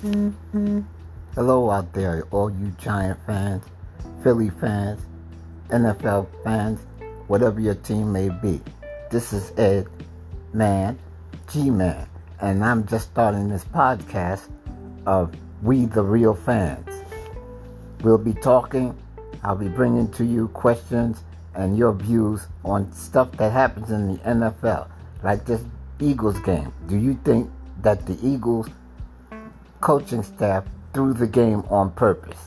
Hello out there, all you Giant fans, Philly fans, NFL fans, whatever your team may be. This is Ed Man, G Man, and I'm just starting this podcast of We the Real Fans. We'll be talking, I'll be bringing to you questions and your views on stuff that happens in the NFL, like this Eagles game. Do you think that the Eagles coaching staff threw the game on purpose?